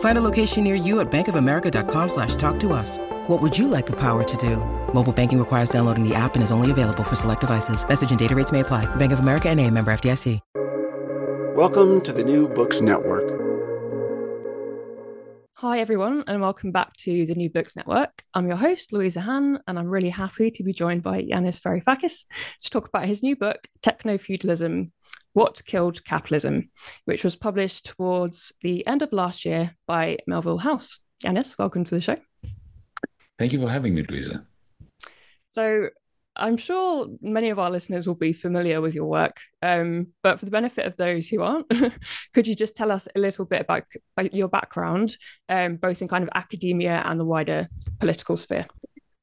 Find a location near you at bankofamerica.com slash talk to us. What would you like the power to do? Mobile banking requires downloading the app and is only available for select devices. Message and data rates may apply. Bank of America and a member FDIC. Welcome to the New Books Network. Hi, everyone, and welcome back to the New Books Network. I'm your host, Louisa Hann, and I'm really happy to be joined by Yanis Varoufakis to talk about his new book, Techno Feudalism What Killed Capitalism, which was published towards the end of last year by Melville House. Yanis, welcome to the show. Thank you for having me, Louisa. So, I'm sure many of our listeners will be familiar with your work, um, but for the benefit of those who aren't, could you just tell us a little bit about, about your background, um, both in kind of academia and the wider political sphere?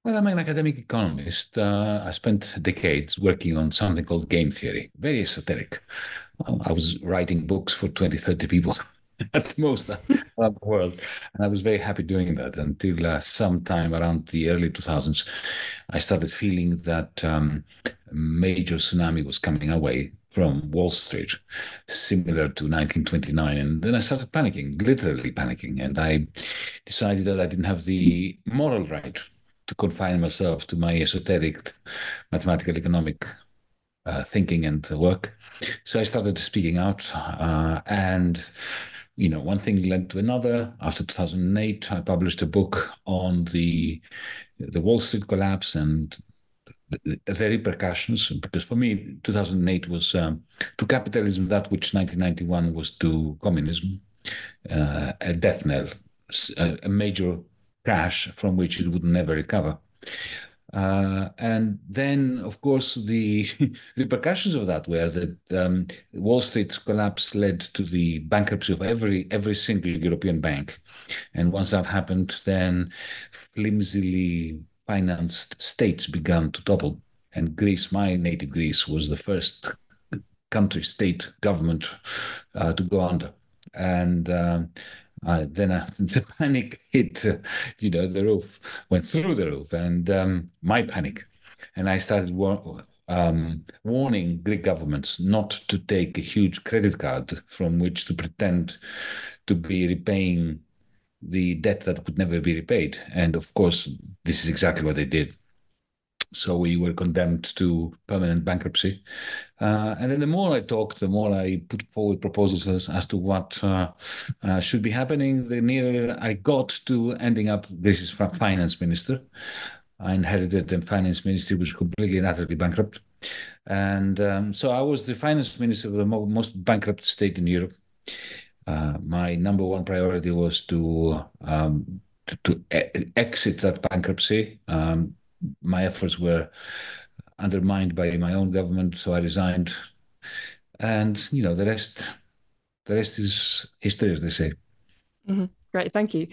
Well, I'm an academic economist. Uh, I spent decades working on something called game theory, very esoteric. I was writing books for 20, 30 people at most around the world. And I was very happy doing that until uh, sometime around the early 2000s, I started feeling that um, a major tsunami was coming our way from Wall Street, similar to 1929. And then I started panicking, literally panicking. And I decided that I didn't have the moral right to confine myself to my esoteric mathematical economic uh, thinking and work. So I started speaking out uh, and you know, one thing led to another. After 2008, I published a book on the the Wall Street collapse and the, the repercussions. Because for me, 2008 was um, to capitalism that which 1991 was to communism, uh, a death knell, a, a major crash from which it would never recover. Uh, and then, of course, the repercussions of that were that um, Wall Street's collapse led to the bankruptcy of every every single European bank. And once that happened, then flimsily financed states began to topple. And Greece, my native Greece, was the first country state government uh, to go under. And um, uh, then the panic hit, uh, you know, the roof, went through the roof, and um, my panic. And I started um, warning Greek governments not to take a huge credit card from which to pretend to be repaying the debt that could never be repaid. And of course, this is exactly what they did. So we were condemned to permanent bankruptcy. Uh, and then the more I talked, the more I put forward proposals as, as to what uh, uh, should be happening, the nearer I got to ending up Greece's finance minister. I inherited the finance ministry which was completely and utterly bankrupt. And um, so I was the finance minister of the mo- most bankrupt state in Europe. Uh, my number one priority was to um, to, to exit that bankruptcy. Um, my efforts were undermined by my own government, so I resigned. And you know, the rest, the rest is history, as they say. Mm-hmm. Great, thank you.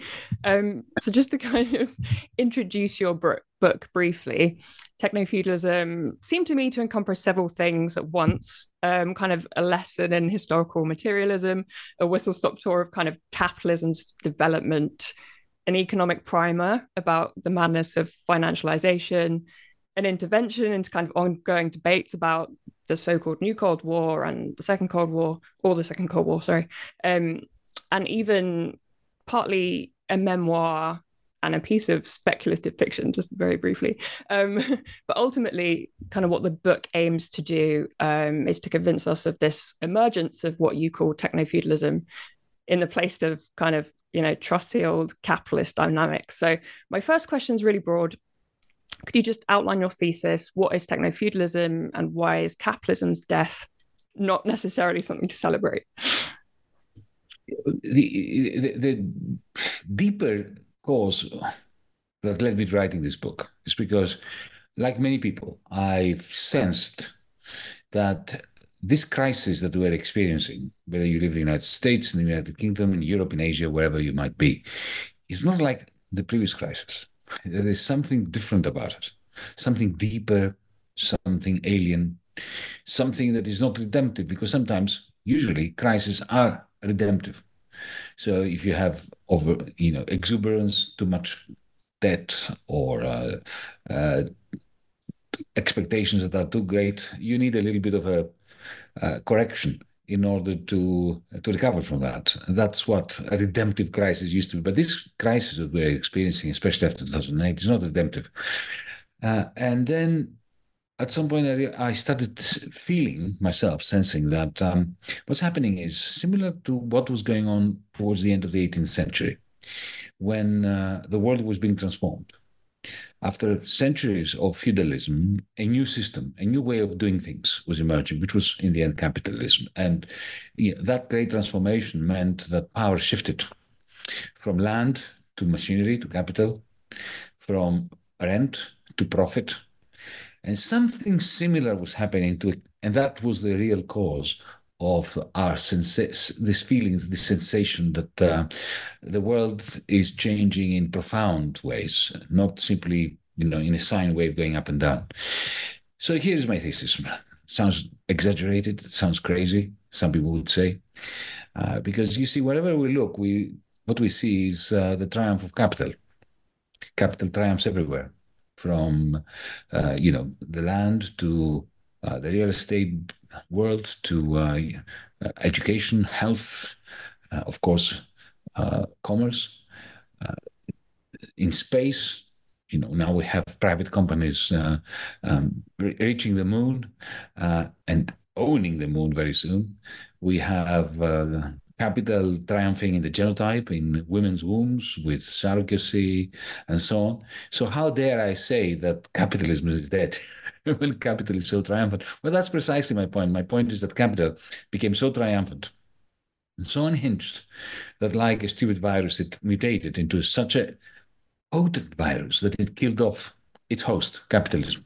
Um, so, just to kind of introduce your book briefly, techno feudalism seemed to me to encompass several things at once um, kind of a lesson in historical materialism, a whistle stop tour of kind of capitalism's development, an economic primer about the madness of financialization, an intervention into kind of ongoing debates about the so-called New Cold War and the Second Cold War, or the Second Cold War, sorry, um, and even partly a memoir and a piece of speculative fiction, just very briefly. Um, but ultimately, kind of what the book aims to do um, is to convince us of this emergence of what you call techno feudalism in the place of kind of you know trusty old capitalist dynamics. So my first question is really broad. Could you just outline your thesis? What is techno feudalism, and why is capitalism's death not necessarily something to celebrate? The, the, the deeper cause that led me to writing this book is because, like many people, I've sensed that this crisis that we're experiencing, whether you live in the United States, in the United Kingdom, in Europe, in Asia, wherever you might be, is not like the previous crisis. There is something different about it, something deeper, something alien, something that is not redemptive, because sometimes, usually, crises are redemptive. So if you have over, you know, exuberance, too much debt, or uh, uh, expectations that are too great, you need a little bit of a uh, correction in order to to recover from that. And that's what a redemptive crisis used to be. But this crisis that we're experiencing, especially after 2008, is not redemptive. Uh, and then at some point, I, I, started feeling myself, sensing that um, what's happening is similar to what was going on towards the end of the 18th century, when uh, the world was being transformed. After centuries of feudalism, a new system, a new way of doing things was emerging, which was in the end capitalism. And you know, that great transformation meant that power shifted from land to machinery to capital, from rent to profit and something similar was happening to. And that was the real cause of our senses, these feelings, this sensation that uh, the world is changing in profound ways, not simply, you know, in a sine wave going up and down. So here's my thesis. Sounds exaggerated, sounds crazy, some people would say. Uh, because you see, wherever we look, we what we see is uh, the triumph of capital. Capital triumphs everywhere from uh, you know the land to uh, the real estate world to uh, education, health, uh, of course, uh, commerce. Uh, in space, you know, now we have private companies um, reaching the moon and owning the moon very soon. We have capital triumphing in the genotype, in women's wombs, with surrogacy, and so on. So, how dare I say that capitalism is dead when capital is so triumphant? Well, that's precisely my point. My point is that capital became so triumphant and so unhinged that, like a stupid virus, it mutated into such a potent virus that it killed off its host, capitalism.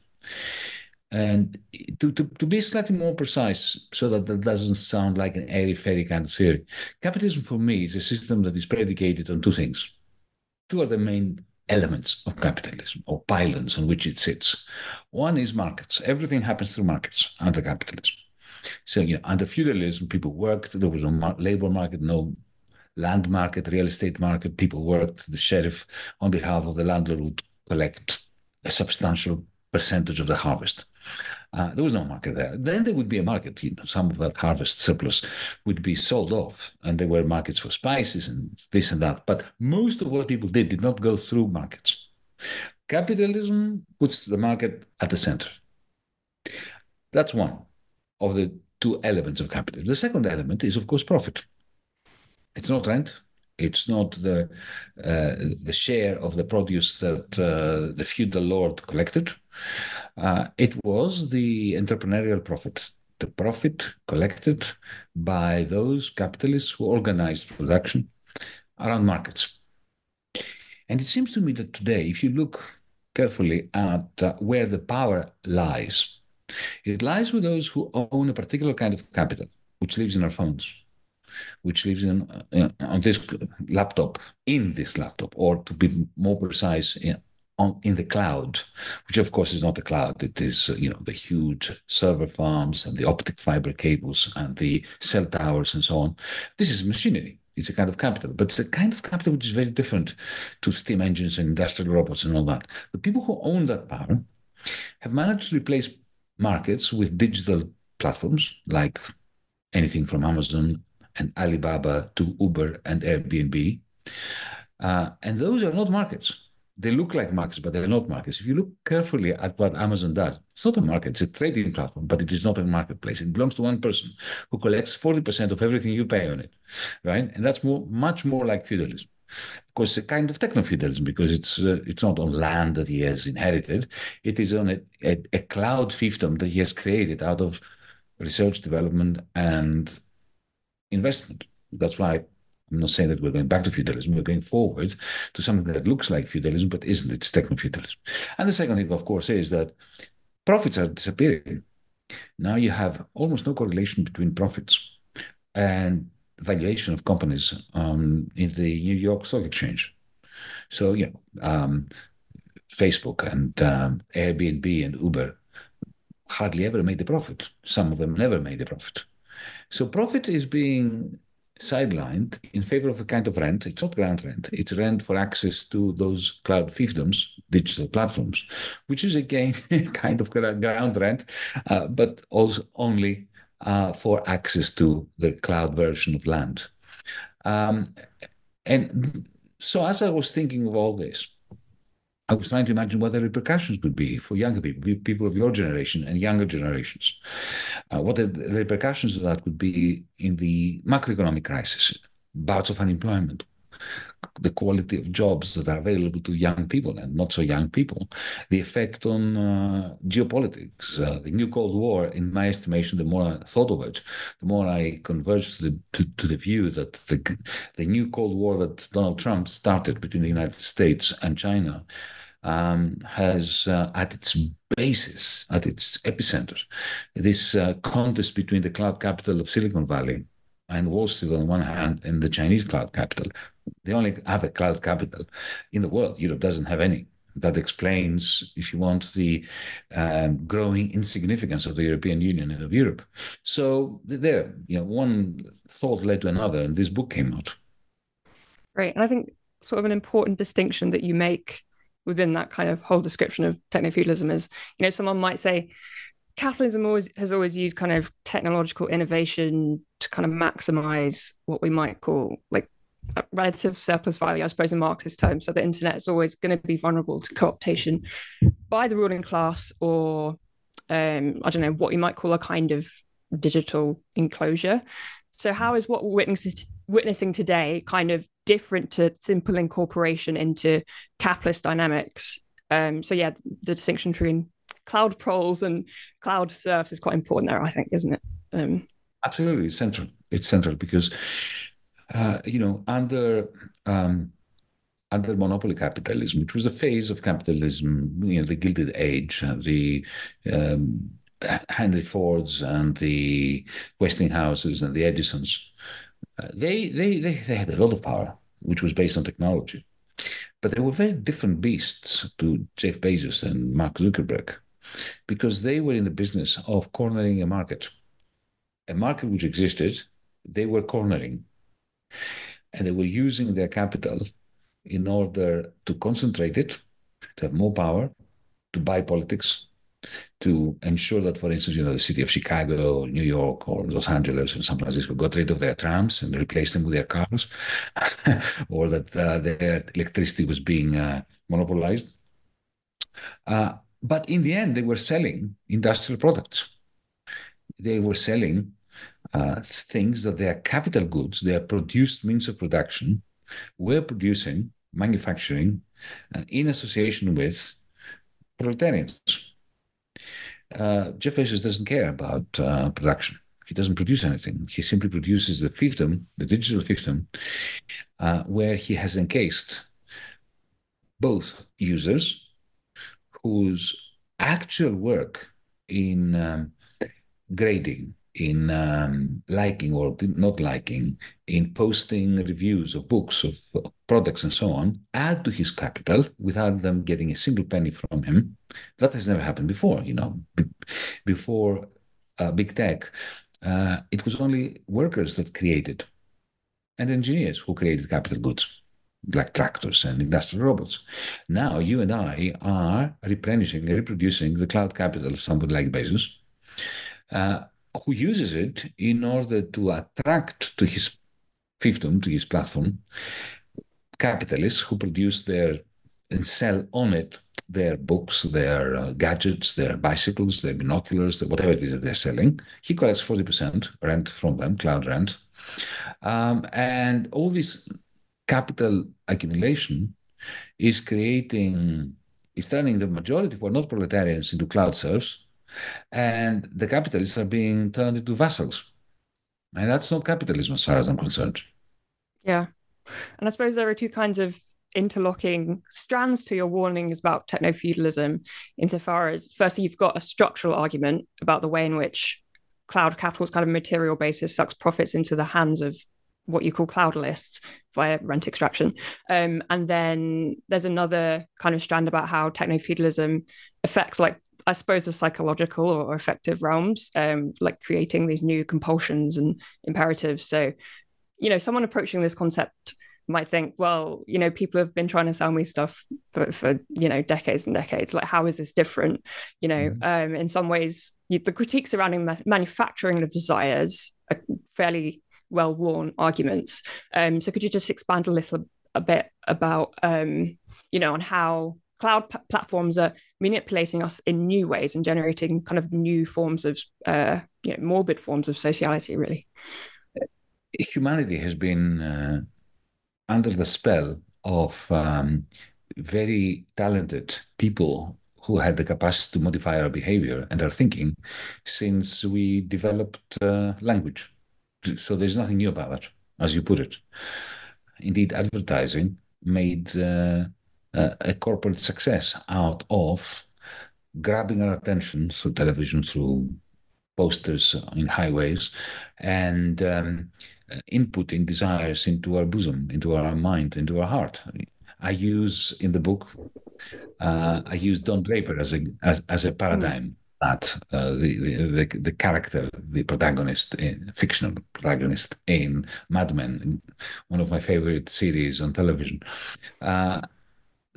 And to, to, to be slightly more precise, so that that doesn't sound like an airy fairy kind of theory, capitalism for me is a system that is predicated on two things. Two are the main elements of capitalism or pylons on which it sits. One is markets. Everything happens through markets under capitalism. So, you know, under feudalism, people worked. There was no labor market, no land market, real estate market. People worked. The sheriff, on behalf of the landlord, would collect a substantial percentage of the harvest. Uh, there was no market there. Then there would be a market. You know, some of that harvest surplus would be sold off, and there were markets for spices and this and that. But most of what people did did not go through markets. Capitalism puts the market at the center. That's one of the two elements of capitalism. The second element is, of course, profit. It's not rent. It's not the uh, the share of the produce that uh, the feudal lord collected. Uh, it was the entrepreneurial profit, the profit collected by those capitalists who organized production around markets. And it seems to me that today, if you look carefully at uh, where the power lies, it lies with those who own a particular kind of capital, which lives in our phones which lives in uh, on this laptop, in this laptop, or to be more precise, in, on, in the cloud, which of course is not the cloud. It is, uh, you know, the huge server farms and the optic fiber cables and the cell towers and so on. This is machinery. It's a kind of capital, but it's a kind of capital which is very different to steam engines and industrial robots and all that. The people who own that power have managed to replace markets with digital platforms like anything from Amazon and Alibaba to Uber and Airbnb. Uh, and those are not markets. They look like markets, but they're not markets. If you look carefully at what Amazon does, it's not a market, it's a trading platform, but it is not a marketplace. It belongs to one person who collects 40% of everything you pay on it, right? And that's more, much more like feudalism. Of course, a kind of techno feudalism because it's uh, it's not on land that he has inherited. It is on a, a, a cloud fiefdom that he has created out of research, development, and investment. That's why I'm not saying that we're going back to feudalism. We're going forward to something that looks like feudalism, but isn't. It's techno-feudalism. And the second thing, of course, is that profits are disappearing. Now you have almost no correlation between profits and valuation of companies um, in the New York Stock Exchange. So, yeah, um, Facebook and um, Airbnb and Uber hardly ever made a profit. Some of them never made a profit. So profit is being sidelined in favor of a kind of rent. It's not ground rent. It's rent for access to those cloud fiefdoms, digital platforms, which is again kind of ground rent, uh, but also only uh, for access to the cloud version of land. Um, and so as I was thinking of all this, I was trying to imagine what the repercussions would be for younger people, people of your generation and younger generations. Uh, what the, the, repercussions of that would be in the macroeconomic crisis, bouts of unemployment, the quality of jobs that are available to young people and not so young people, the effect on uh, geopolitics, uh, the new Cold War. In my estimation, the more I thought of it, the more I converged to the to, to the view that the the new Cold War that Donald Trump started between the United States and China um, has uh, at its basis, at its epicenter, this uh, contest between the cloud capital of Silicon Valley and Wall Street on one hand and the Chinese cloud capital. They only a cloud capital in the world. Europe doesn't have any. That explains, if you want, the um, growing insignificance of the European Union and of Europe. So there, you know, one thought led to another, and this book came out. Right, and I think sort of an important distinction that you make within that kind of whole description of techno feudalism is, you know, someone might say capitalism always has always used kind of technological innovation to kind of maximize what we might call like relative surplus value, I suppose, in Marxist terms. So the internet is always going to be vulnerable to co-optation by the ruling class, or um, I don't know what you might call a kind of digital enclosure. So how is what we're witnessing today kind of different to simple incorporation into capitalist dynamics? Um, so yeah, the distinction between cloud proles and cloud serfs is quite important there, I think, isn't it? Um, Absolutely, it's central. It's central because uh, you know under um, under monopoly capitalism, which was a phase of capitalism, you know, the Gilded Age, uh, the um, Henry Fords and the Westinghouses and the Edisons, uh, they, they, they, they had a lot of power, which was based on technology. But they were very different beasts to Jeff Bezos and Mark Zuckerberg because they were in the business of cornering a market. A market which existed, they were cornering. And they were using their capital in order to concentrate it, to have more power, to buy politics, to ensure that, for instance, you know, the city of Chicago, or New York, or Los Angeles, and San Francisco got rid of their trams and replaced them with their cars, or that uh, their electricity was being uh, monopolized. Uh, but in the end, they were selling industrial products. They were selling uh, things that their capital goods, their produced means of production, were producing, manufacturing, uh, in association with proletarians uh, Jeff Bezos doesn't care about uh, production. He doesn't produce anything. He simply produces the fiefdom, the digital fiefdom, uh, where he has encased both users whose actual work in um, grading, in um, liking or not liking, in posting reviews of books, of products, and so on, add to his capital without them getting a single penny from him. That has never happened before. You know, before uh, big tech, uh, it was only workers that created and engineers who created capital goods like tractors and industrial robots. Now you and I are replenishing, reproducing the cloud capital of somebody like Bezos. Uh, who uses it in order to attract to his fiefdom, to his platform, capitalists who produce their and sell on it their books, their uh, gadgets, their bicycles, their binoculars, whatever it is that they're selling. He collects 40% rent from them, cloud rent. Um, and all this capital accumulation is creating, is turning the majority who are not proletarians into cloud serfs, and the capitalists are being turned into vassals. And that's not capitalism as far as I'm concerned. Yeah. And I suppose there are two kinds of interlocking strands to your warnings about techno feudalism, insofar as, firstly, you've got a structural argument about the way in which cloud capital's kind of material basis sucks profits into the hands of what you call cloudalists via rent extraction. Um, and then there's another kind of strand about how techno feudalism affects, like, I suppose, the psychological or affective realms, um, like creating these new compulsions and imperatives. So, you know, someone approaching this concept might think, well, you know, people have been trying to sell me stuff for, for you know, decades and decades. Like, how is this different? You know, mm-hmm. um, in some ways, you, the critique surrounding ma- manufacturing of desires are fairly well worn arguments. Um, so, could you just expand a little a bit about, um, you know, on how cloud p- platforms are manipulating us in new ways and generating kind of new forms of, uh, you know, morbid forms of sociality, really? Humanity has been. Uh under the spell of um, very talented people who had the capacity to modify our behavior and our thinking since we developed uh, language. So there's nothing new about that, as you put it. Indeed, advertising made uh, a corporate success out of grabbing our attention through television, through posters in highways, and um, inputting desires into our bosom, into our mind, into our heart. I use in the book, uh, I use Don Draper as a as, as a paradigm. Mm. That uh, the, the the character, the protagonist, in, fictional protagonist in Mad Men, one of my favorite series on television. Uh,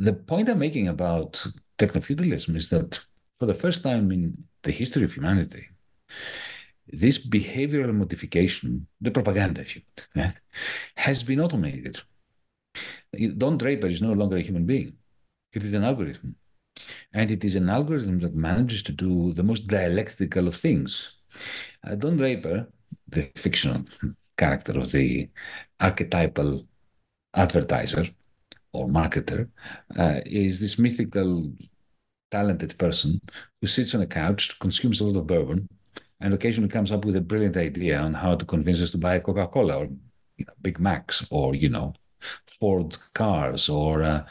the point I'm making about techno-feudalism is that for the first time in the history of humanity, this behavioral modification, the propaganda, if you has been automated. Don Draper is no longer a human being. It is an algorithm. And it is an algorithm that manages to do the most dialectical of things. Uh, Don Draper, the fictional character of the archetypal advertiser or marketer, uh, is this mythical, talented person who sits on a couch, consumes a lot of bourbon, and occasionally comes up with a brilliant idea on how to convince us to buy Coca Cola or you know, Big Macs or you know Ford cars or uh,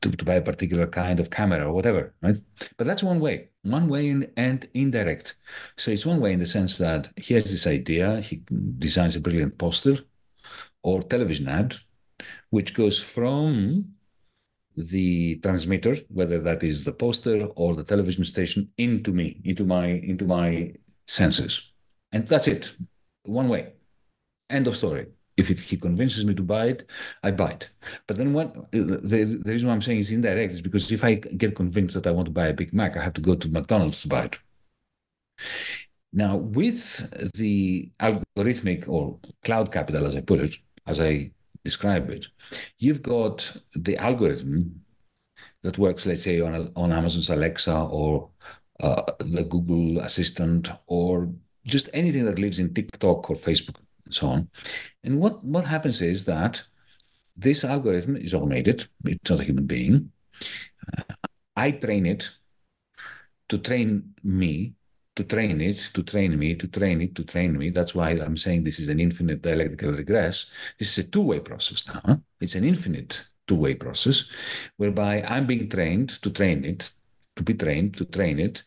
to, to buy a particular kind of camera or whatever, right? But that's one way, one way in, and indirect. So it's one way in the sense that he has this idea, he designs a brilliant poster or television ad, which goes from the transmitter, whether that is the poster or the television station, into me, into my into my senses. And that's it. One way. End of story. If it, he convinces me to buy it, I buy it. But then what the, the reason why I'm saying is indirect is because if I get convinced that I want to buy a Big Mac, I have to go to McDonald's to buy it. Now, with the algorithmic or cloud capital, as I put it, as I describe it, you've got the algorithm that works, let's say, on, on Amazon's Alexa or uh, the Google Assistant, or just anything that lives in TikTok or Facebook and so on. And what, what happens is that this algorithm is automated, it's not a human being. Uh, I train it to train me, to train it, to train me, to train it, to train me. That's why I'm saying this is an infinite dialectical regress. This is a two way process now. Huh? It's an infinite two way process whereby I'm being trained to train it to be trained, to train it,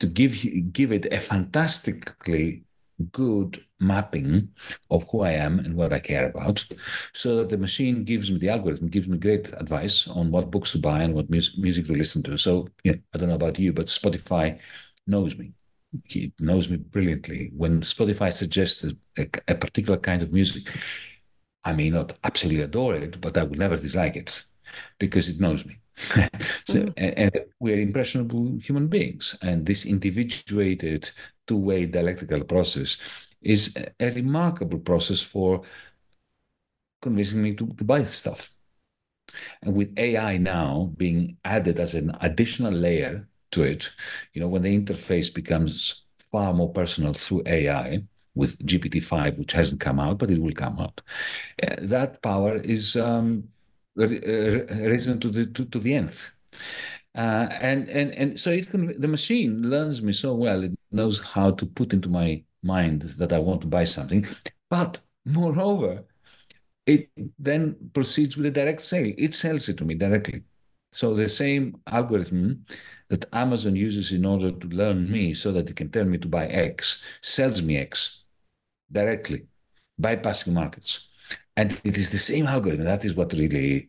to give give it a fantastically good mapping of who I am and what I care about, so that the machine gives me the algorithm gives me great advice on what books to buy and what music to listen to. So yeah, I don't know about you, but Spotify knows me. It knows me brilliantly. When Spotify suggests a, a particular kind of music, I may not absolutely adore it, but I will never dislike it because it knows me. so, mm-hmm. and, and, we're impressionable human beings, and this individuated two-way dialectical process is a, a remarkable process for convincing me to, to buy stuff. And with AI now being added as an additional layer to it, you know, when the interface becomes far more personal through AI, with GPT-5, which hasn't come out, but it will come out. Uh, that power is um, risen to the to, to the nth. Uh, and and and so it can, the machine learns me so well. It knows how to put into my mind that I want to buy something. But moreover, it then proceeds with a direct sale. It sells it to me directly. So the same algorithm that Amazon uses in order to learn me so that it can tell me to buy X sells me X directly, bypassing markets. And it is the same algorithm. That is what really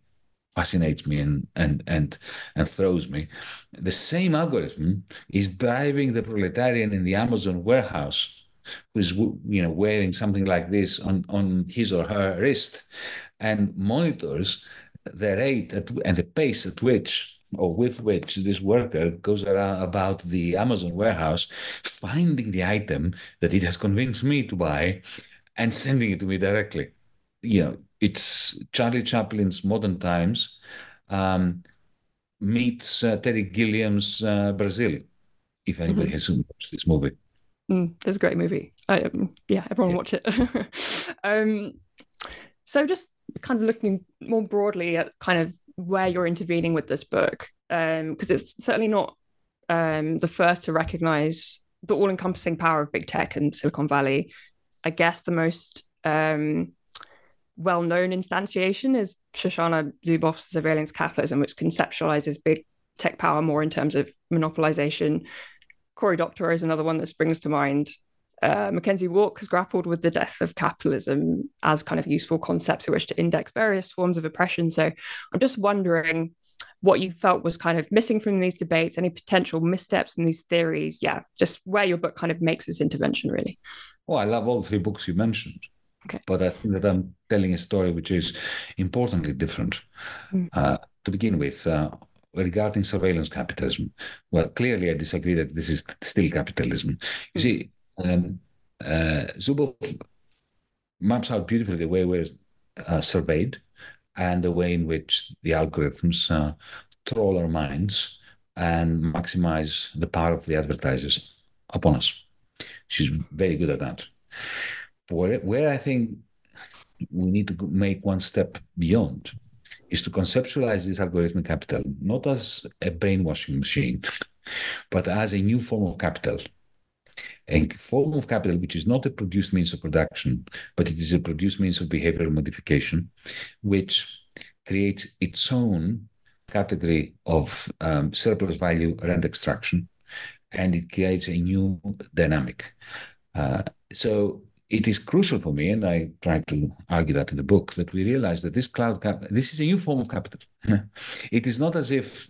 fascinates me and and and and throws me. The same algorithm is driving the proletarian in the Amazon warehouse who's you know wearing something like this on on his or her wrist and monitors the rate at, and the pace at which or with which this worker goes around about the Amazon warehouse, finding the item that it has convinced me to buy and sending it to me directly. You know, it's Charlie Chaplin's Modern Times um, meets uh, Terry Gilliam's uh, Brazil, if anybody mm-hmm. has watched this movie. Mm, it's a great movie. I, um, yeah, everyone yeah. watch it. um, so just kind of looking more broadly at kind of where you're intervening with this book, because um, it's certainly not um, the first to recognize the all-encompassing power of big tech and Silicon Valley. I guess the most um, well-known instantiation is Shoshana Zuboff's Surveillance Capitalism, which conceptualizes big tech power more in terms of monopolization. Cory Doctorow is another one that springs to mind uh, McKenzie Wark has grappled with the death of capitalism as kind of useful concepts who wish to index various forms of oppression. So I'm just wondering what you felt was kind of missing from these debates, any potential missteps in these theories. Yeah, just where your book kind of makes this intervention, really. Well, I love all three books you mentioned. Okay. But I think that I'm telling a story which is importantly different. Mm. Uh, to begin with, uh, regarding surveillance capitalism, well, clearly I disagree that this is still capitalism. You mm. see, um, uh, Zuboff maps out beautifully the way we're uh, surveyed and the way in which the algorithms uh, troll our minds and maximize the power of the advertisers upon us. She's very good at that. Where, where I think we need to make one step beyond is to conceptualize this algorithmic capital not as a brainwashing machine, but as a new form of capital a form of capital which is not a produced means of production, but it is a produced means of behavioral modification, which creates its own category of um, surplus value rent extraction, and it creates a new dynamic. Uh, so it is crucial for me, and I try to argue that in the book, that we realize that this cloud cap, this is a new form of capital. it is not as if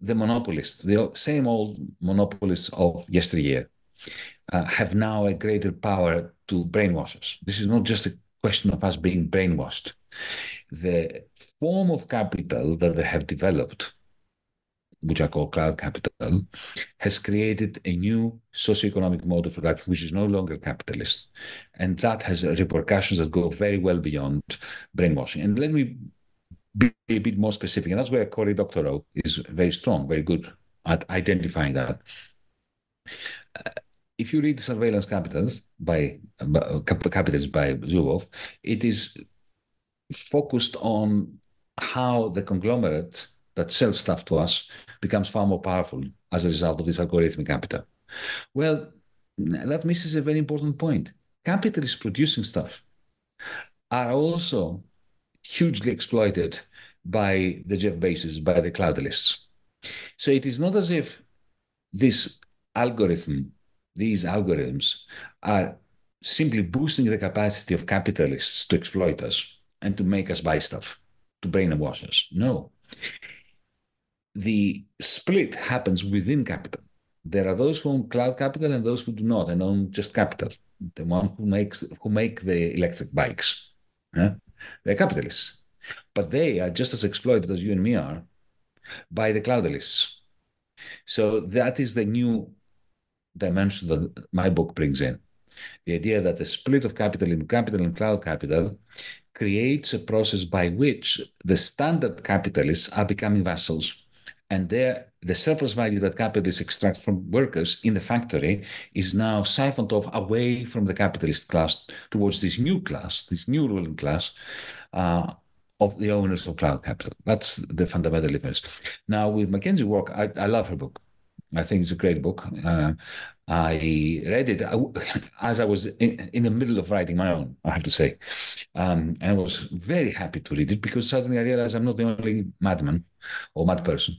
the monopolists, the same old monopolists of yesteryear, uh, have now a greater power to brainwash us. This is not just a question of us being brainwashed. The form of capital that they have developed, which I call cloud capital, has created a new socioeconomic mode of production, which is no longer capitalist. And that has repercussions that go very well beyond brainwashing. And let me be a bit more specific. And that's where Cory Doctorow is very strong, very good at identifying that. Uh, if you read Surveillance Capitals by uh, Capitals by Zuboff, it is focused on how the conglomerate that sells stuff to us becomes far more powerful as a result of this algorithmic capital. Well, that misses a very important point. Capitalists producing stuff are also hugely exploited by the Jeff Bezos, by the cloudalists. So it is not as if this algorithm these algorithms are simply boosting the capacity of capitalists to exploit us and to make us buy stuff, to brainwash us. No. The split happens within capital. There are those who own cloud capital and those who do not and own just capital. The one who makes who make the electric bikes. Huh? They're capitalists. but they are just as exploited as you and me are by the cloudalists. So that is the new dimension that my book brings in. The idea that the split of capital in capital and cloud capital creates a process by which the standard capitalists are becoming vassals. And there, the surplus value that capitalists extract from workers in the factory is now siphoned off away from the capitalist class towards this new class, this new ruling class uh, of the owners of cloud capital. That's the fundamental difference. Now, with McKenzie Wark, I, I love her book. I think it's a great book. Uh, I read it as I was in, in, the middle of writing my own, I have to say. Um, and I was very happy to read it because suddenly I realized I'm not the only madman or mad person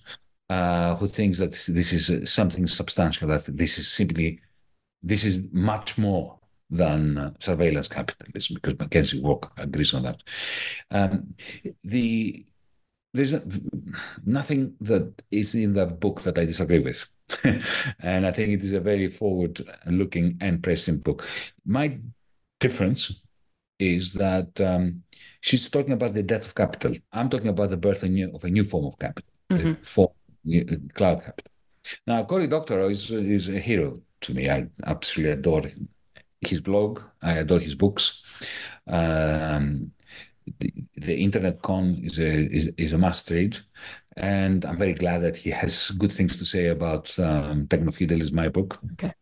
uh, who thinks that this is something substantial, that this is simply, this is much more than uh, surveillance capitalism, because McKenzie Wark agrees on that. Um, the there's nothing that is in that book that I disagree with. and I think it is a very forward looking and pressing book. My difference is that um, she's talking about the death of capital. I'm talking about the birth of a new, of a new form of capital, mm-hmm. form, cloud capital. Now, Cory Doctorow is, is a hero to me. I absolutely adore his blog. I adore his books. Um, the, the, Internet Con is a is, is a must read, and I'm very glad that he has good things to say about um, techno-feudalism, my book. Okay.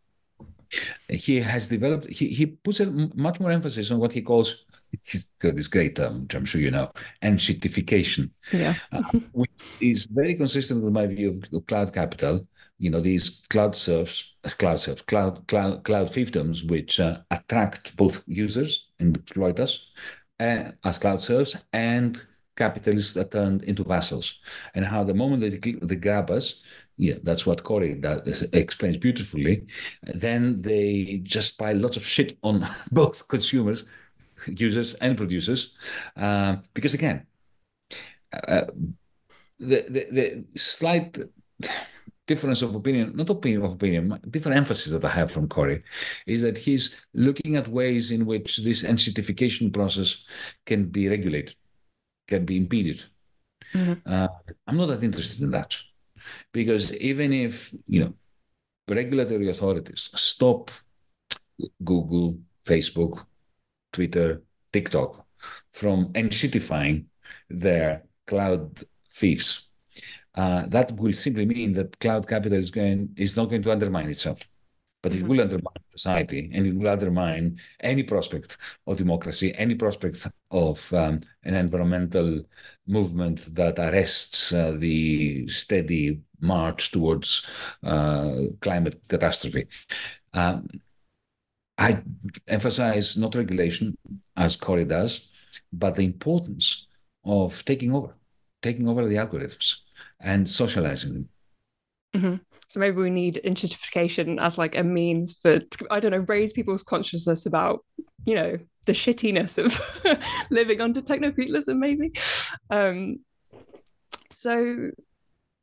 He has developed, he, he puts a much more emphasis on what he calls, he's got this great term, which I'm sure you know, enshittification. Yeah. uh, which is very consistent with my view of, of cloud capital. You know, these cloud serfs, cloud serfs, cloud, cloud, cloud fiefdoms, which uh, attract both users and exploit us uh, as cloud serfs and capitalists that turned into vassals, and how the moment they, they grab us, yeah, that's what Cory does, explains beautifully. Then they just buy lots of shit on both consumers, users, and producers, uh, because again, uh, the, the the slight difference of opinion, not opinion of opinion, different emphasis that I have from Cory, is that he's looking at ways in which this enshittification process can be regulated can be impeded. Mm-hmm. Uh, I'm not that interested in that because even if you know regulatory authorities stop Google, Facebook, Twitter, TikTok from enshittifying their cloud fiefs, uh, that will simply mean that cloud capital is going is not going to undermine itself but it mm-hmm. will undermine society and it will undermine any prospect of democracy, any prospect of um, an environmental movement that arrests uh, the steady march towards uh, climate catastrophe. Um, I emphasize not regulation, as Cory does, but the importance of taking over, taking over the algorithms and socializing them. Mm-hmm. So maybe we need enshittification as like a means for I don't know raise people's consciousness about you know the shittiness of living under techno-feudalism maybe. Um, so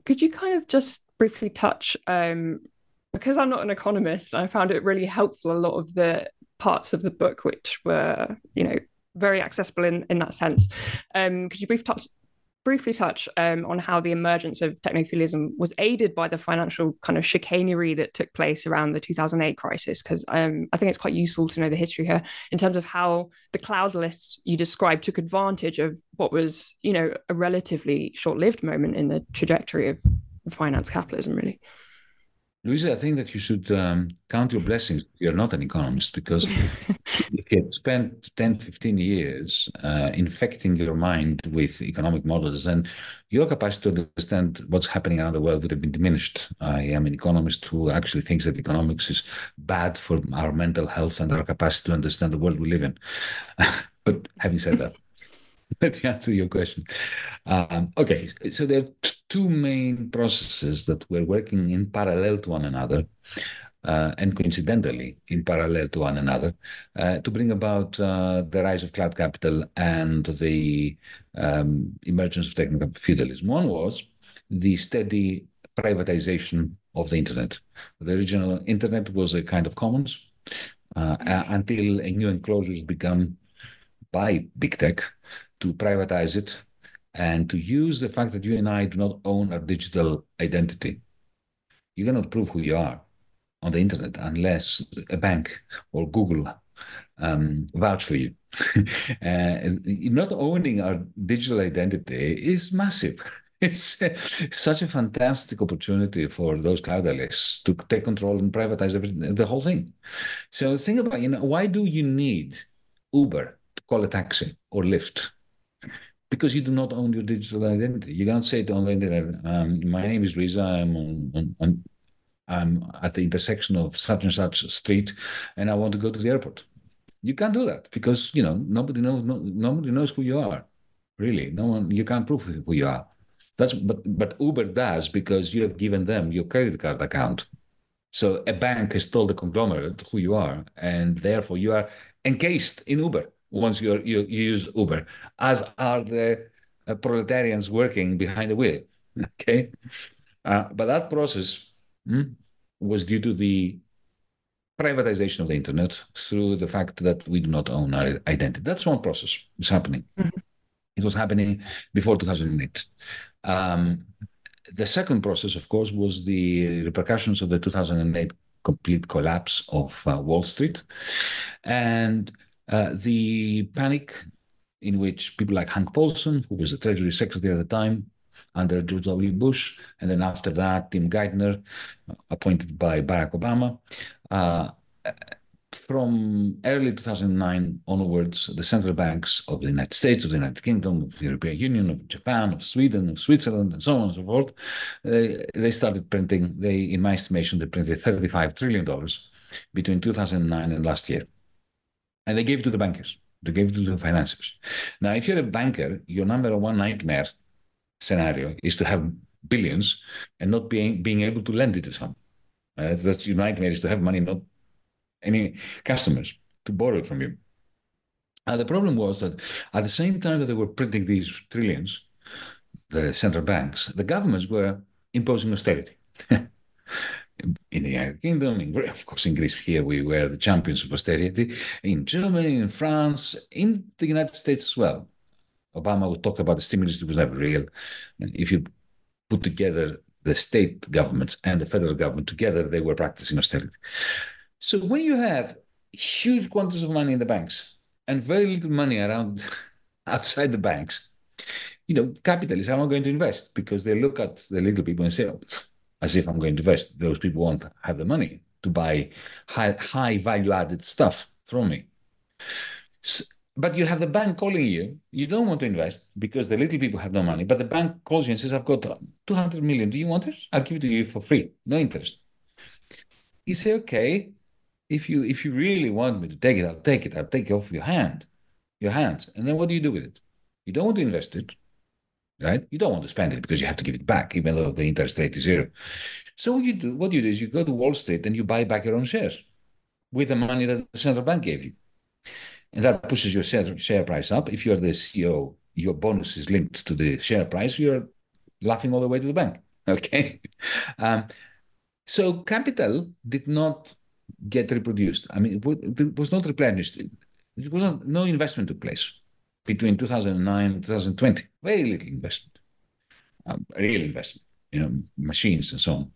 could you kind of just briefly touch um, because I'm not an economist, I found it really helpful a lot of the parts of the book which were you know very accessible in in that sense. Um, could you briefly touch briefly touch um, on how the emergence of technofeudalism was aided by the financial kind of chicanery that took place around the 2008 crisis, because um, I think it's quite useful to know the history here in terms of how the cloudalists you described took advantage of what was, you know, a relatively short-lived moment in the trajectory of finance capitalism, really. Louisa, I think that you should um, count your blessings. You're not an economist because if you had spent 10, 15 years uh, infecting your mind with economic models, then your capacity to understand what's happening around the world would have been diminished. I am an economist who actually thinks that economics is bad for our mental health and our capacity to understand the world we live in. but having said that, let me answer your question. Um, okay, so there are two main processes that were working in parallel to one another. Uh, and coincidentally, in parallel to one another, uh, to bring about uh, the rise of cloud capital and the um, emergence of techno feudalism. One was the steady privatization of the internet. The original internet was a kind of commons uh, until a new enclosure become by big tech to privatize it and to use the fact that you and I do not own our digital identity. You cannot prove who you are on the internet unless a bank or Google um, vouch for you. uh, not owning our digital identity is massive. It's such a fantastic opportunity for those cloud cloudalists to take control and privatize the whole thing. So think about, you know, why do you need Uber to call a taxi or Lyft? Because you do not own your digital identity. You cannot say to on the internet, um, "My name is Lisa. I'm on, on, on I'm at the intersection of such and such street, and I want to go to the airport." You can't do that because you know nobody knows no, nobody knows who you are. Really, no one. You can't prove who you are. That's but but Uber does because you have given them your credit card account. So a bank has told the conglomerate who you are, and therefore you are encased in Uber once you you use Uber, as are the uh, proletarians working behind the wheel. Okay, uh, but that process hmm, was due to the privatization of the internet through the fact that we do not own our identity. That's one process. It's happening. Mm-hmm. It was happening before 2008. Um, the second process, of course, was the repercussions of the 2008 complete collapse of uh, Wall Street and uh, the panic in which people like Hank Paulson, who was the Treasury Secretary at the time under George W. Bush, and then after that, Tim Geithner, appointed by Barack Obama, uh, from early 2009 onwards, the central banks of the United States, of the United Kingdom, of the European Union, of Japan, of Sweden, of Switzerland, and so on and so forth, uh, they started printing. They, in my estimation, they printed 35 trillion dollars between 2009 and last year, and they gave it to the bankers. They gave it to the financiers. Now, if you're a banker, your number one nightmare scenario is to have billions and not being being able to lend it to someone. Uh, that's your nightmare is to have money, not any customers to borrow it from you. And the problem was that at the same time that they were printing these trillions, the central banks, the governments were imposing austerity. in the United Kingdom, in, of course, in Greece, here we were the champions of austerity. In Germany, in France, in the United States as well. Obama would talk about the stimulus, it was never real. If you put together the state governments and the federal government together, they were practicing austerity. So when you have huge quantities of money in the banks and very little money around outside the banks, you know, capitalists are not going to invest because they look at the little people and say, oh, as if I'm going to invest. Those people won't have the money to buy high, high value added stuff from me. So, but you have the bank calling you. You don't want to invest because the little people have no money. But the bank calls you and says, I've got 200 million. Do you want it? I'll give it to you for free, no interest. You say, okay, if you if you really want me to take it, I'll take it. I'll take it off your hand, your hands. And then what do you do with it? You don't want to invest it, right? You don't want to spend it because you have to give it back, even though the interest rate is zero. So what you do, what you do is you go to Wall Street and you buy back your own shares with the money that the central bank gave you, and that pushes your share, price up. If you're the CEO, your bonus is linked to the share price. You're laughing all the way to the bank. Okay, um, so capital did not get reproduced. I mean, it was not replenished. It was not, no investment took place between 2009 and 2020. Very little investment, um, real investment, you know, machines and so on.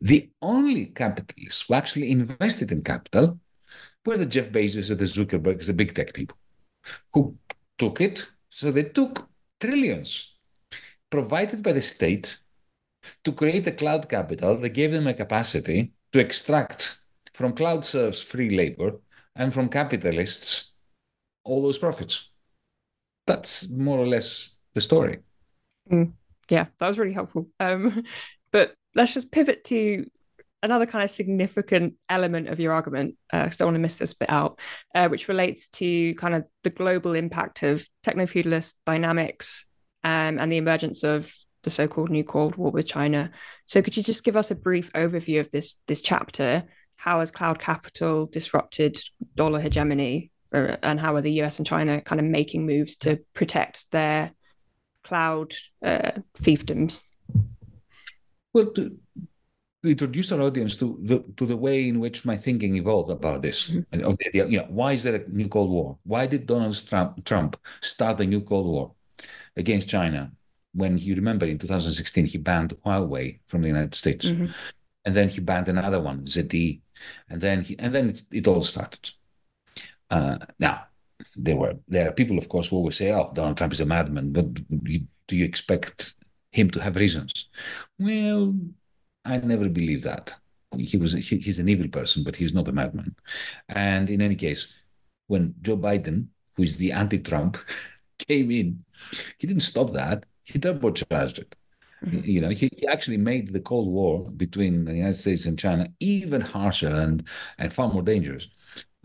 The only capitalists who actually invested in capital were the Jeff Bezos and the Zuckerbergs, the big tech people, who took it. So they took trillions provided by the state to create a cloud capital that gave them a capacity to extract from cloud serfs free labor and from capitalists all those profits. That's more or less the story. Mm, yeah, that was really helpful. Um, but let's just pivot to another kind of significant element of your argument, uh, I don't want to miss this bit out, uh, which relates to kind of the global impact of techno feudalist dynamics um, and the emergence of the so-called New Cold War with China. So, could you just give us a brief overview of this this chapter how has cloud capital disrupted dollar hegemony uh, and how are the US and China kind of making moves to protect their cloud uh, fiefdoms? Well, to, to, introduce our audience to the to the way in which my thinking evolved about this, mm-hmm. you know, why is there a new Cold War? Why did Donald Trump, Trump start a new Cold War? against China when you remember in 2016 he banned Huawei from the United States, mm-hmm. and then he banned another one, ZTE, and then he, and then it, it all started. Uh, now there were there are people, of course, who always say, "Oh, Donald Trump is a madman," but do you expect him to have reasons? Well, I never believe that. He was he, he's an evil person, but he's not a madman. And in any case, when Joe Biden, who is the anti-Trump, came in, he didn't stop that he turbocharged it. Mm-hmm. You know, he, he actually made the Cold War between the United States and China even harsher and, and far more dangerous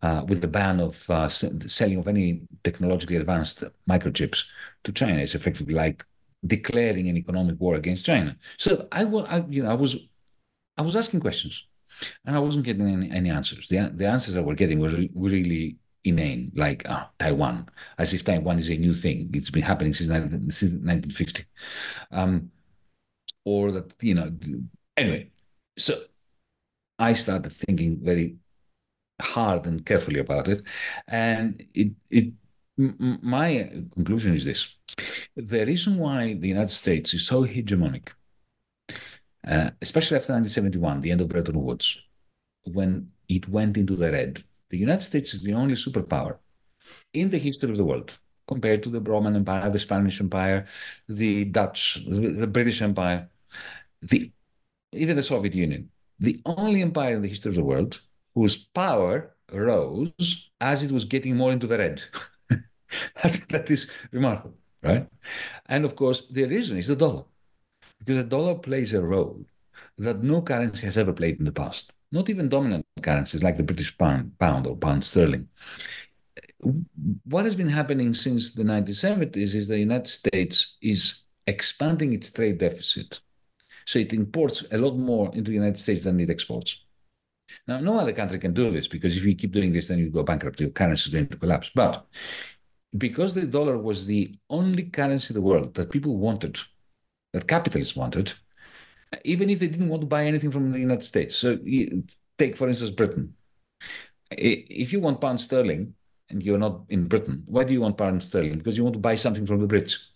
uh, with the ban of uh, selling of any technologically advanced microchips to China. It's effectively like declaring an economic war against China. So I, you know, I was, I was asking questions, and I wasn't getting any, any answers. The the answers I were getting were, really inane, like uh, Taiwan, as if Taiwan is a new thing. It's been happening since, since 1950. Um, or that, you know, anyway, so I started thinking very hard and carefully about it. And it, it my conclusion is this. The reason why the United States is so hegemonic, uh, especially after 1971, the end of Bretton Woods, when it went into the red, the United States is the only superpower in the history of the world compared to the Roman Empire, the Spanish Empire, the Dutch, the, the British Empire, the even the Soviet Union, the only empire in the history of the world whose power rose as it was getting more into the red. that, that is remarkable, right? And of course, the reason is the dollar, because the dollar plays a role that no currency has ever played in the past not even dominant currencies like the British pound, pound or pound sterling. What has been happening since the 1970s is the United States is expanding its trade deficit. So it imports a lot more into the United States than it exports. Now, no other country can do this because if you keep doing this, then you go bankrupt. Your currency is going to collapse. But because the dollar was the only currency in the world that people wanted, that capitalists wanted, even if they didn't want to buy anything from the United States. So take, for instance, Britain. If you want pound sterling and you're not in Britain, why do you want pound sterling? Because you want to buy something from the Brits,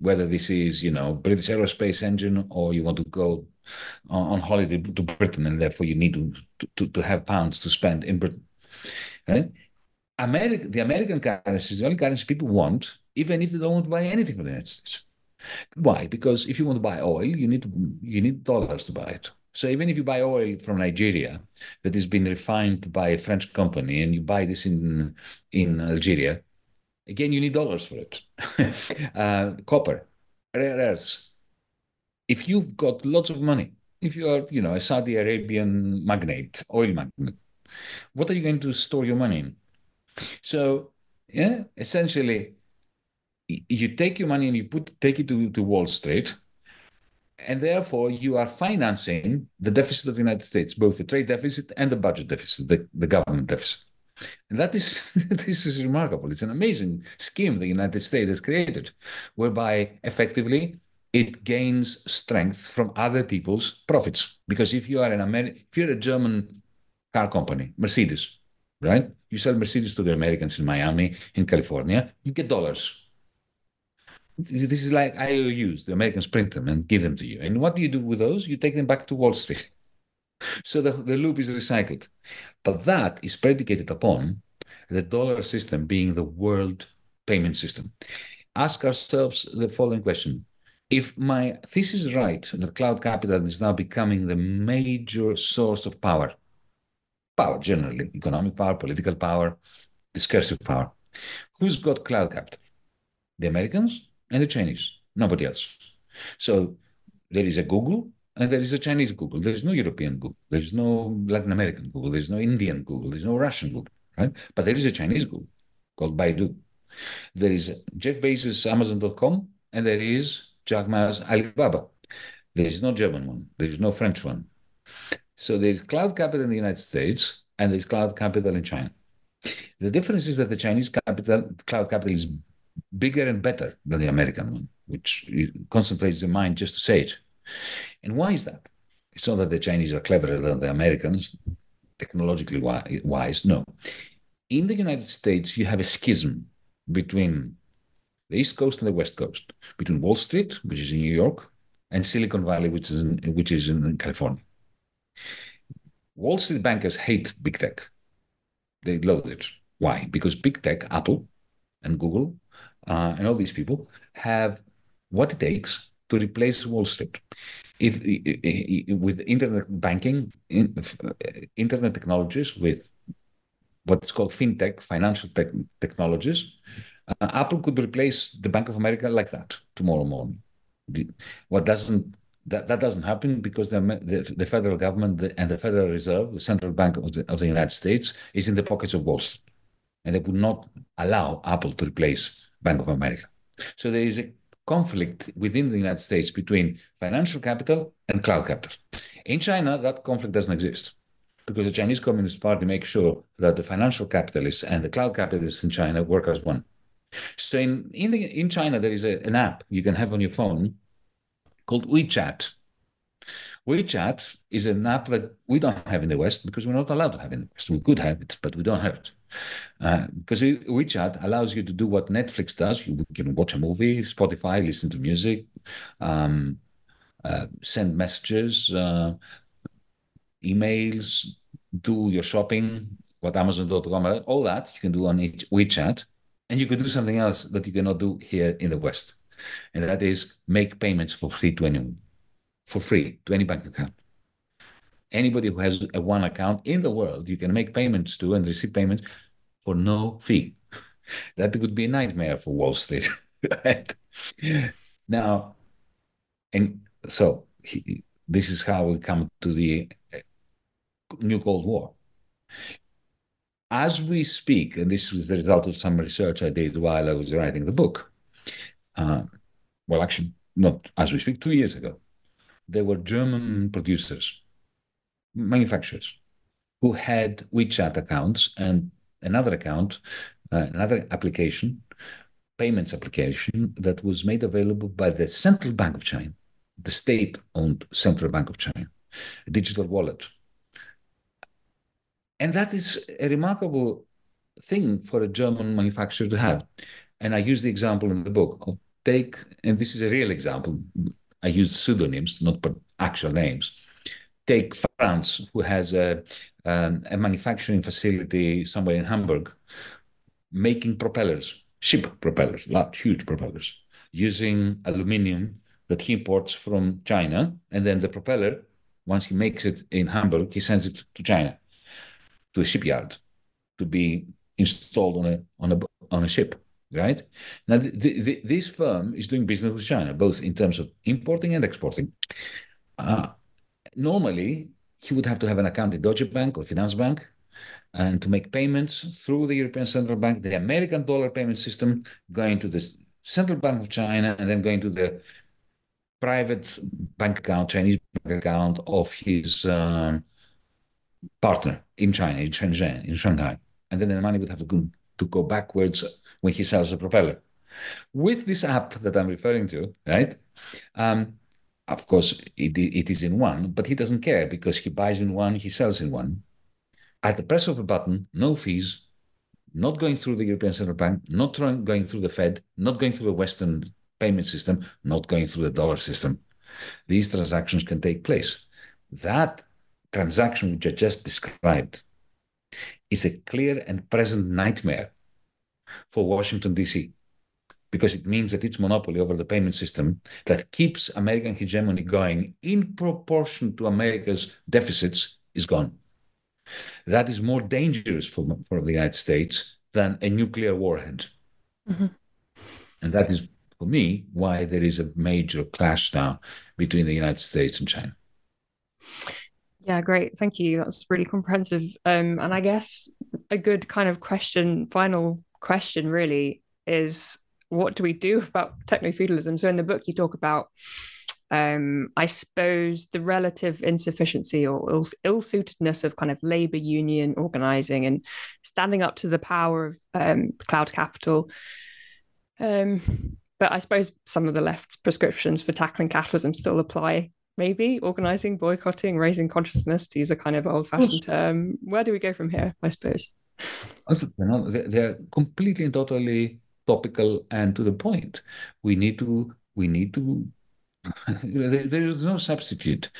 whether this is, you know, British aerospace engine or you want to go on holiday to Britain and therefore you need to, to, to have pounds to spend in Britain. Right? America, the American currency is the only currency people want, even if they don't want to buy anything from the United States. Why? Because if you want to buy oil, you need to, you need dollars to buy it. So even if you buy oil from Nigeria that has been refined by a French company and you buy this in in Algeria, again you need dollars for it. uh, copper, rare earths. If you've got lots of money, if you are you know a Saudi Arabian magnate, oil magnate, what are you going to store your money in? So yeah, essentially you take your money and you put take it to, to Wall Street, and therefore you are financing the deficit of the United States, both the trade deficit and the budget deficit, the, the government deficit. And that is this is remarkable. It's an amazing scheme the United States has created, whereby effectively it gains strength from other people's profits. Because if you are an American, if you're a German car company, Mercedes, right? You sell Mercedes to the Americans in Miami, in California, you get dollars this is like IOUs. The Americans print them and give them to you. And what do you do with those? You take them back to Wall Street. So the, the loop is recycled. But that is predicated upon the dollar system being the world payment system. Ask ourselves the following question. If my thesis is right, that cloud capital is now becoming the major source of power, power generally, economic power, political power, discursive power, who's got cloud capital? The Americans and the Chinese, nobody else. So there is a Google and there is a Chinese Google. There is no European Google. There is no Latin American Google. There is no Indian Google. There is no Russian Google, right? But there is a Chinese Google called Baidu. There is Jeff Bezos' Amazon.com and there is Jack Ma's Alibaba. There is no German one. There is no French one. So there is cloud capital in the United States and there is cloud capital in China. The difference is that the Chinese capital, cloud capital is bigger and better than the American one, which concentrates the mind just to say it. And why is that? It's not that the Chinese are cleverer than the Americans, technologically wise. No. In the United States, you have a schism between the East Coast and the West Coast, between Wall Street, which is in New York, and Silicon Valley, which is in, which is in California. Wall Street bankers hate big tech. They loathe it. Why? Because big tech, Apple and Google, uh, and all these people have what it takes to replace Wall Street. If, with internet banking, uh, internet technologies, with what's called fintech, financial tech technologies, uh, Apple could replace the Bank of America like that tomorrow morning. What doesn't that, that doesn't happen because the, the, the federal government and the Federal Reserve, the central bank of the, of the United States, is in the pockets of Wall Street, and they would not allow Apple to replace Bank of America. So there is a conflict within the United States between financial capital and cloud capital. In China, that conflict doesn't exist because the Chinese Communist Party makes sure that the financial capitalists and the cloud capitalists in China work as one. So in in, the, in China, there is a, an app you can have on your phone called WeChat. WeChat is an app that we don't have in the West because we're not allowed to have it in the West. We could have it, but we don't have it. Uh, because WeChat allows you to do what Netflix does. You can watch a movie, Spotify, listen to music, um, uh, send messages, uh, emails, do your shopping, what Amazon.com, all that you can do on WeChat. And you can do something else that you cannot do here in the West. And that is make payments for free to anyone, for free to any bank account. Anybody who has a one account in the world, you can make payments to and receive payments for no fee. that would be a nightmare for Wall Street. right? Now, and so he, this is how we come to the uh, new Cold War as we speak, and this was the result of some research I did while I was writing the book. Uh, well, actually, not as we speak, two years ago, there were German producers, manufacturers, who had WeChat accounts and another account, uh, another application, payments application that was made available by the Central Bank of China, the state owned Central Bank of China, a digital wallet and that is a remarkable thing for a German manufacturer to have. And I use the example in the book. I'll take, and this is a real example. I use pseudonyms, not actual names. Take Franz, who has a, um, a manufacturing facility somewhere in Hamburg, making propellers, ship propellers, large, huge propellers, using aluminium that he imports from China. And then the propeller, once he makes it in Hamburg, he sends it to China to a shipyard to be installed on a on a on a ship right now the, the, this firm is doing business with china both in terms of importing and exporting uh, normally he would have to have an account in deutsche bank or Finance Bank and to make payments through the european central bank the american dollar payment system going to the central bank of china and then going to the private bank account chinese bank account of his um, partner in China, in Shenzhen, in Shanghai. And then the money would have to go, to go backwards when he sells a propeller. With this app that I'm referring to, right? Um, of course, it, it is in yuan, but he doesn't care because he buys in yuan, he sells in yuan. At the press of a button, no fees, not going through the European Central Bank, not going through the Fed, not going through the Western payment system, not going through the dollar system. These transactions can take place. That transaction which I just described is a clear and present nightmare for Washington, D.C., because it means that its monopoly over the payment system that keeps American hegemony going in proportion to America's deficits is gone. That is more dangerous for, for the United States than a nuclear warhead. Mm-hmm. And that is, for me, why there is a major clash now between the United States and China. Yeah, great. Thank you. That's really comprehensive. Um, and I guess a good kind of question, final question, really, is what do we do about techno feudalism? So in the book, you talk about, um, I suppose, the relative insufficiency or ill suitedness of kind of labor union organizing and standing up to the power of um, cloud capital. Um, but I suppose some of the left's prescriptions for tackling capitalism still apply maybe organizing, boycotting, raising consciousness, to use a kind of old fashioned term. Where do we go from here, I suppose? They're completely and totally topical and to the point. We need to we need to there is no substitute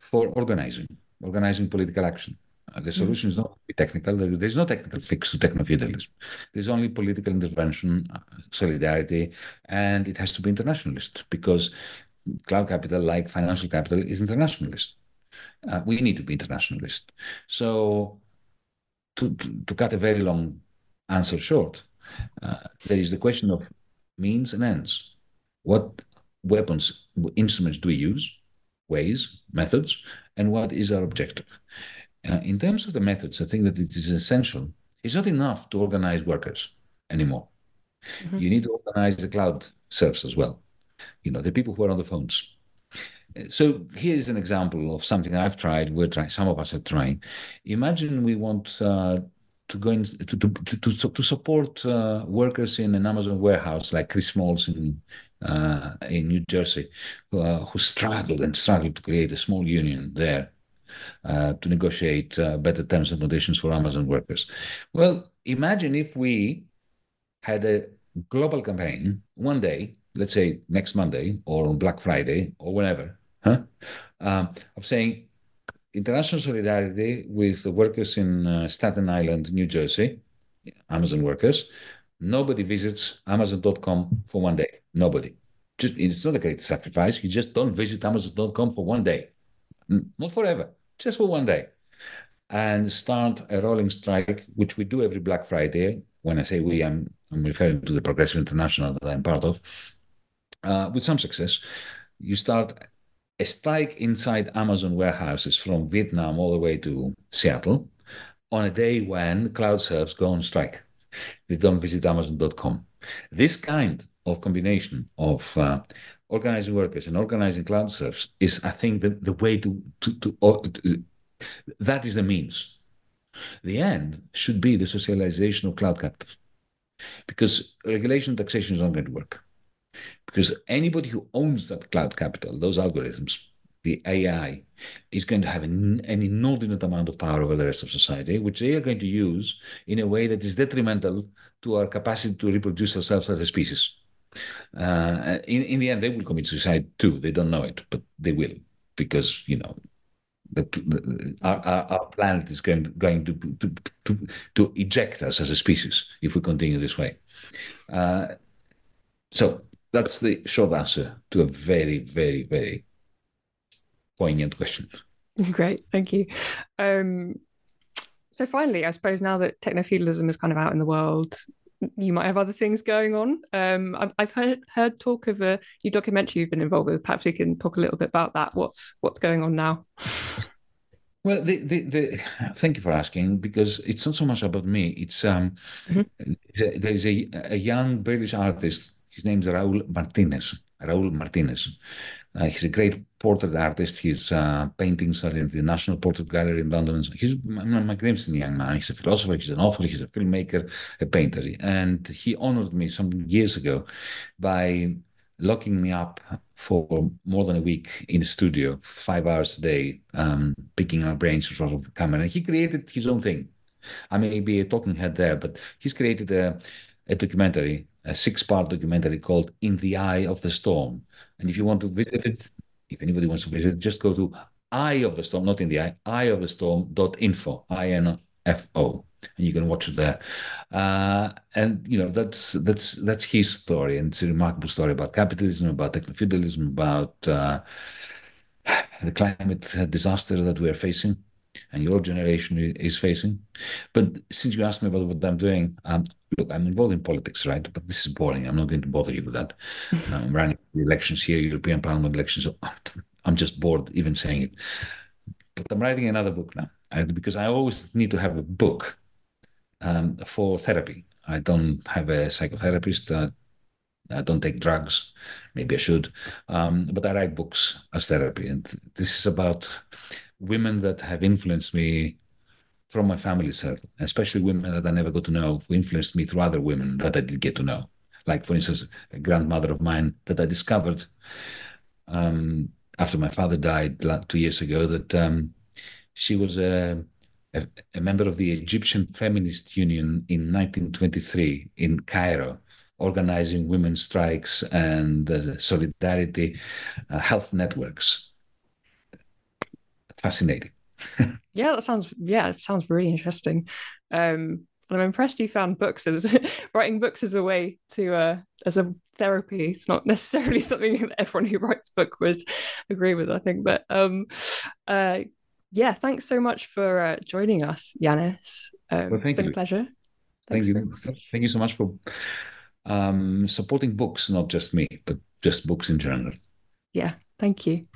for organizing, organizing political action. Uh, the solution is not technical. There's no technical fix to techno-feudalism. There's only political intervention, uh, solidarity, and it has to be internationalist because cloud capital, like financial capital, is internationalist. Uh, we need to be internationalist. So, to, to, to, cut a very long answer short, uh, there is the question of means and ends. What weapons, instruments do we use, ways, methods, and what is our objective? Uh, in terms of the methods, I think that it is essential. It's not enough to organize workers anymore. Mm-hmm. You need to organize the cloud serfs as well. You know, the people who are on the phones. So here's an example of something I've tried. We're trying. Some of us are trying. Imagine we want uh, to go in to to to, to support uh, workers in an Amazon warehouse like Chris Smalls in uh, in New Jersey, uh, who struggled and struggled to create a small union there uh, to negotiate uh, better terms and conditions for Amazon workers. Well, imagine if we had a global campaign one day, let's say next Monday or on Black Friday or whenever, huh? Um, of saying international solidarity with the workers in uh, Staten Island, New Jersey, Amazon workers. Nobody visits Amazon.com for one day. Nobody. Just it's not a great sacrifice. You just don't visit Amazon.com for one day, not forever just for one day, and start a rolling strike, which we do every Black Friday. When I say we, I'm, I'm referring to the Progressive International that I'm part of, uh, with some success. You start a strike inside Amazon warehouses from Vietnam all the way to Seattle on a day when cloud serfs go on strike. They don't visit Amazon.com. This kind of combination of uh, organizing workers and organizing cloud serfs is, I think, the, the way to, to, to, uh, to, that is the means. The end should be the socialization of cloud capital. Because regulation taxation is not going to work. Because anybody who owns that cloud capital, those algorithms, the AI, is going to have an, an inordinate amount of power over the rest of society, which they are going to use in a way that is detrimental to our capacity to reproduce ourselves as a species. Uh, in, in the end, they will commit suicide too. They don't know it, but they will because you know the, the, our, our, planet is going going to, to to to eject us as a species if we continue this way. Uh, so that's the short answer to a very very very poignant question. Great, thank you. Um, so finally, I suppose now that techno feudalism is kind of out in the world, you might have other things going on. Um, I've heard heard talk of a new documentary you've been involved with. Perhaps we can talk a little bit about that. What's what's going on now? Well, the, the, the, thank you for asking because it's not so much about me. It's um, mm-hmm. there's a, a young British artist. His name is Raul Martinez. Raul Martinez, uh, he's a great portrait artist. His uh, paintings are in the National Portrait Gallery in London. He's a magnificent young man. He's a philosopher, he's an author, he's a filmmaker, a painter. And he honored me some years ago by locking me up for more than a week in the studio, five hours a day, um, picking our brains in front of the camera. And he created his own thing. I may be a talking head there, but he's created a, a documentary a six part documentary called In the Eye of the Storm. And if you want to visit it, if anybody wants to visit, just go to Eye of the Storm, not in the eye, eye of the storm.info, I N F O. And you can watch it there. Uh, and you know, that's that's that's his story. And it's a remarkable story about capitalism, about techno-feudalism, about uh, the climate disaster that we are facing and your generation is facing. But since you asked me about what I'm doing, um, look, I'm involved in politics, right? But this is boring. I'm not going to bother you with that. I'm running the elections here, European Parliament elections. So I'm just bored even saying it. But I'm writing another book now because I always need to have a book um, for therapy. I don't have a psychotherapist. Uh, I don't take drugs. Maybe I should. Um, but I write books as therapy. And this is about women that have influenced me from my family circle, especially women that I never got to know, who influenced me through other women that I did get to know. Like, for instance, a grandmother of mine that I discovered um, after my father died two years ago that um, she was a, a, a, member of the Egyptian Feminist Union in 1923 in Cairo. organizing women's strikes and uh, solidarity, uh, health networks. Fascinating. yeah, that sounds yeah, it sounds really interesting. Um, and I'm impressed you found books as writing books as a way to uh, as a therapy. It's not necessarily something that everyone who writes book would agree with, I think. But um, uh, yeah, thanks so much for uh, joining us, Yanis. Um, well, thank it's been you. a pleasure. Thanks thank you. Thank you so much for um, supporting books, not just me, but just books in general. Yeah, thank you.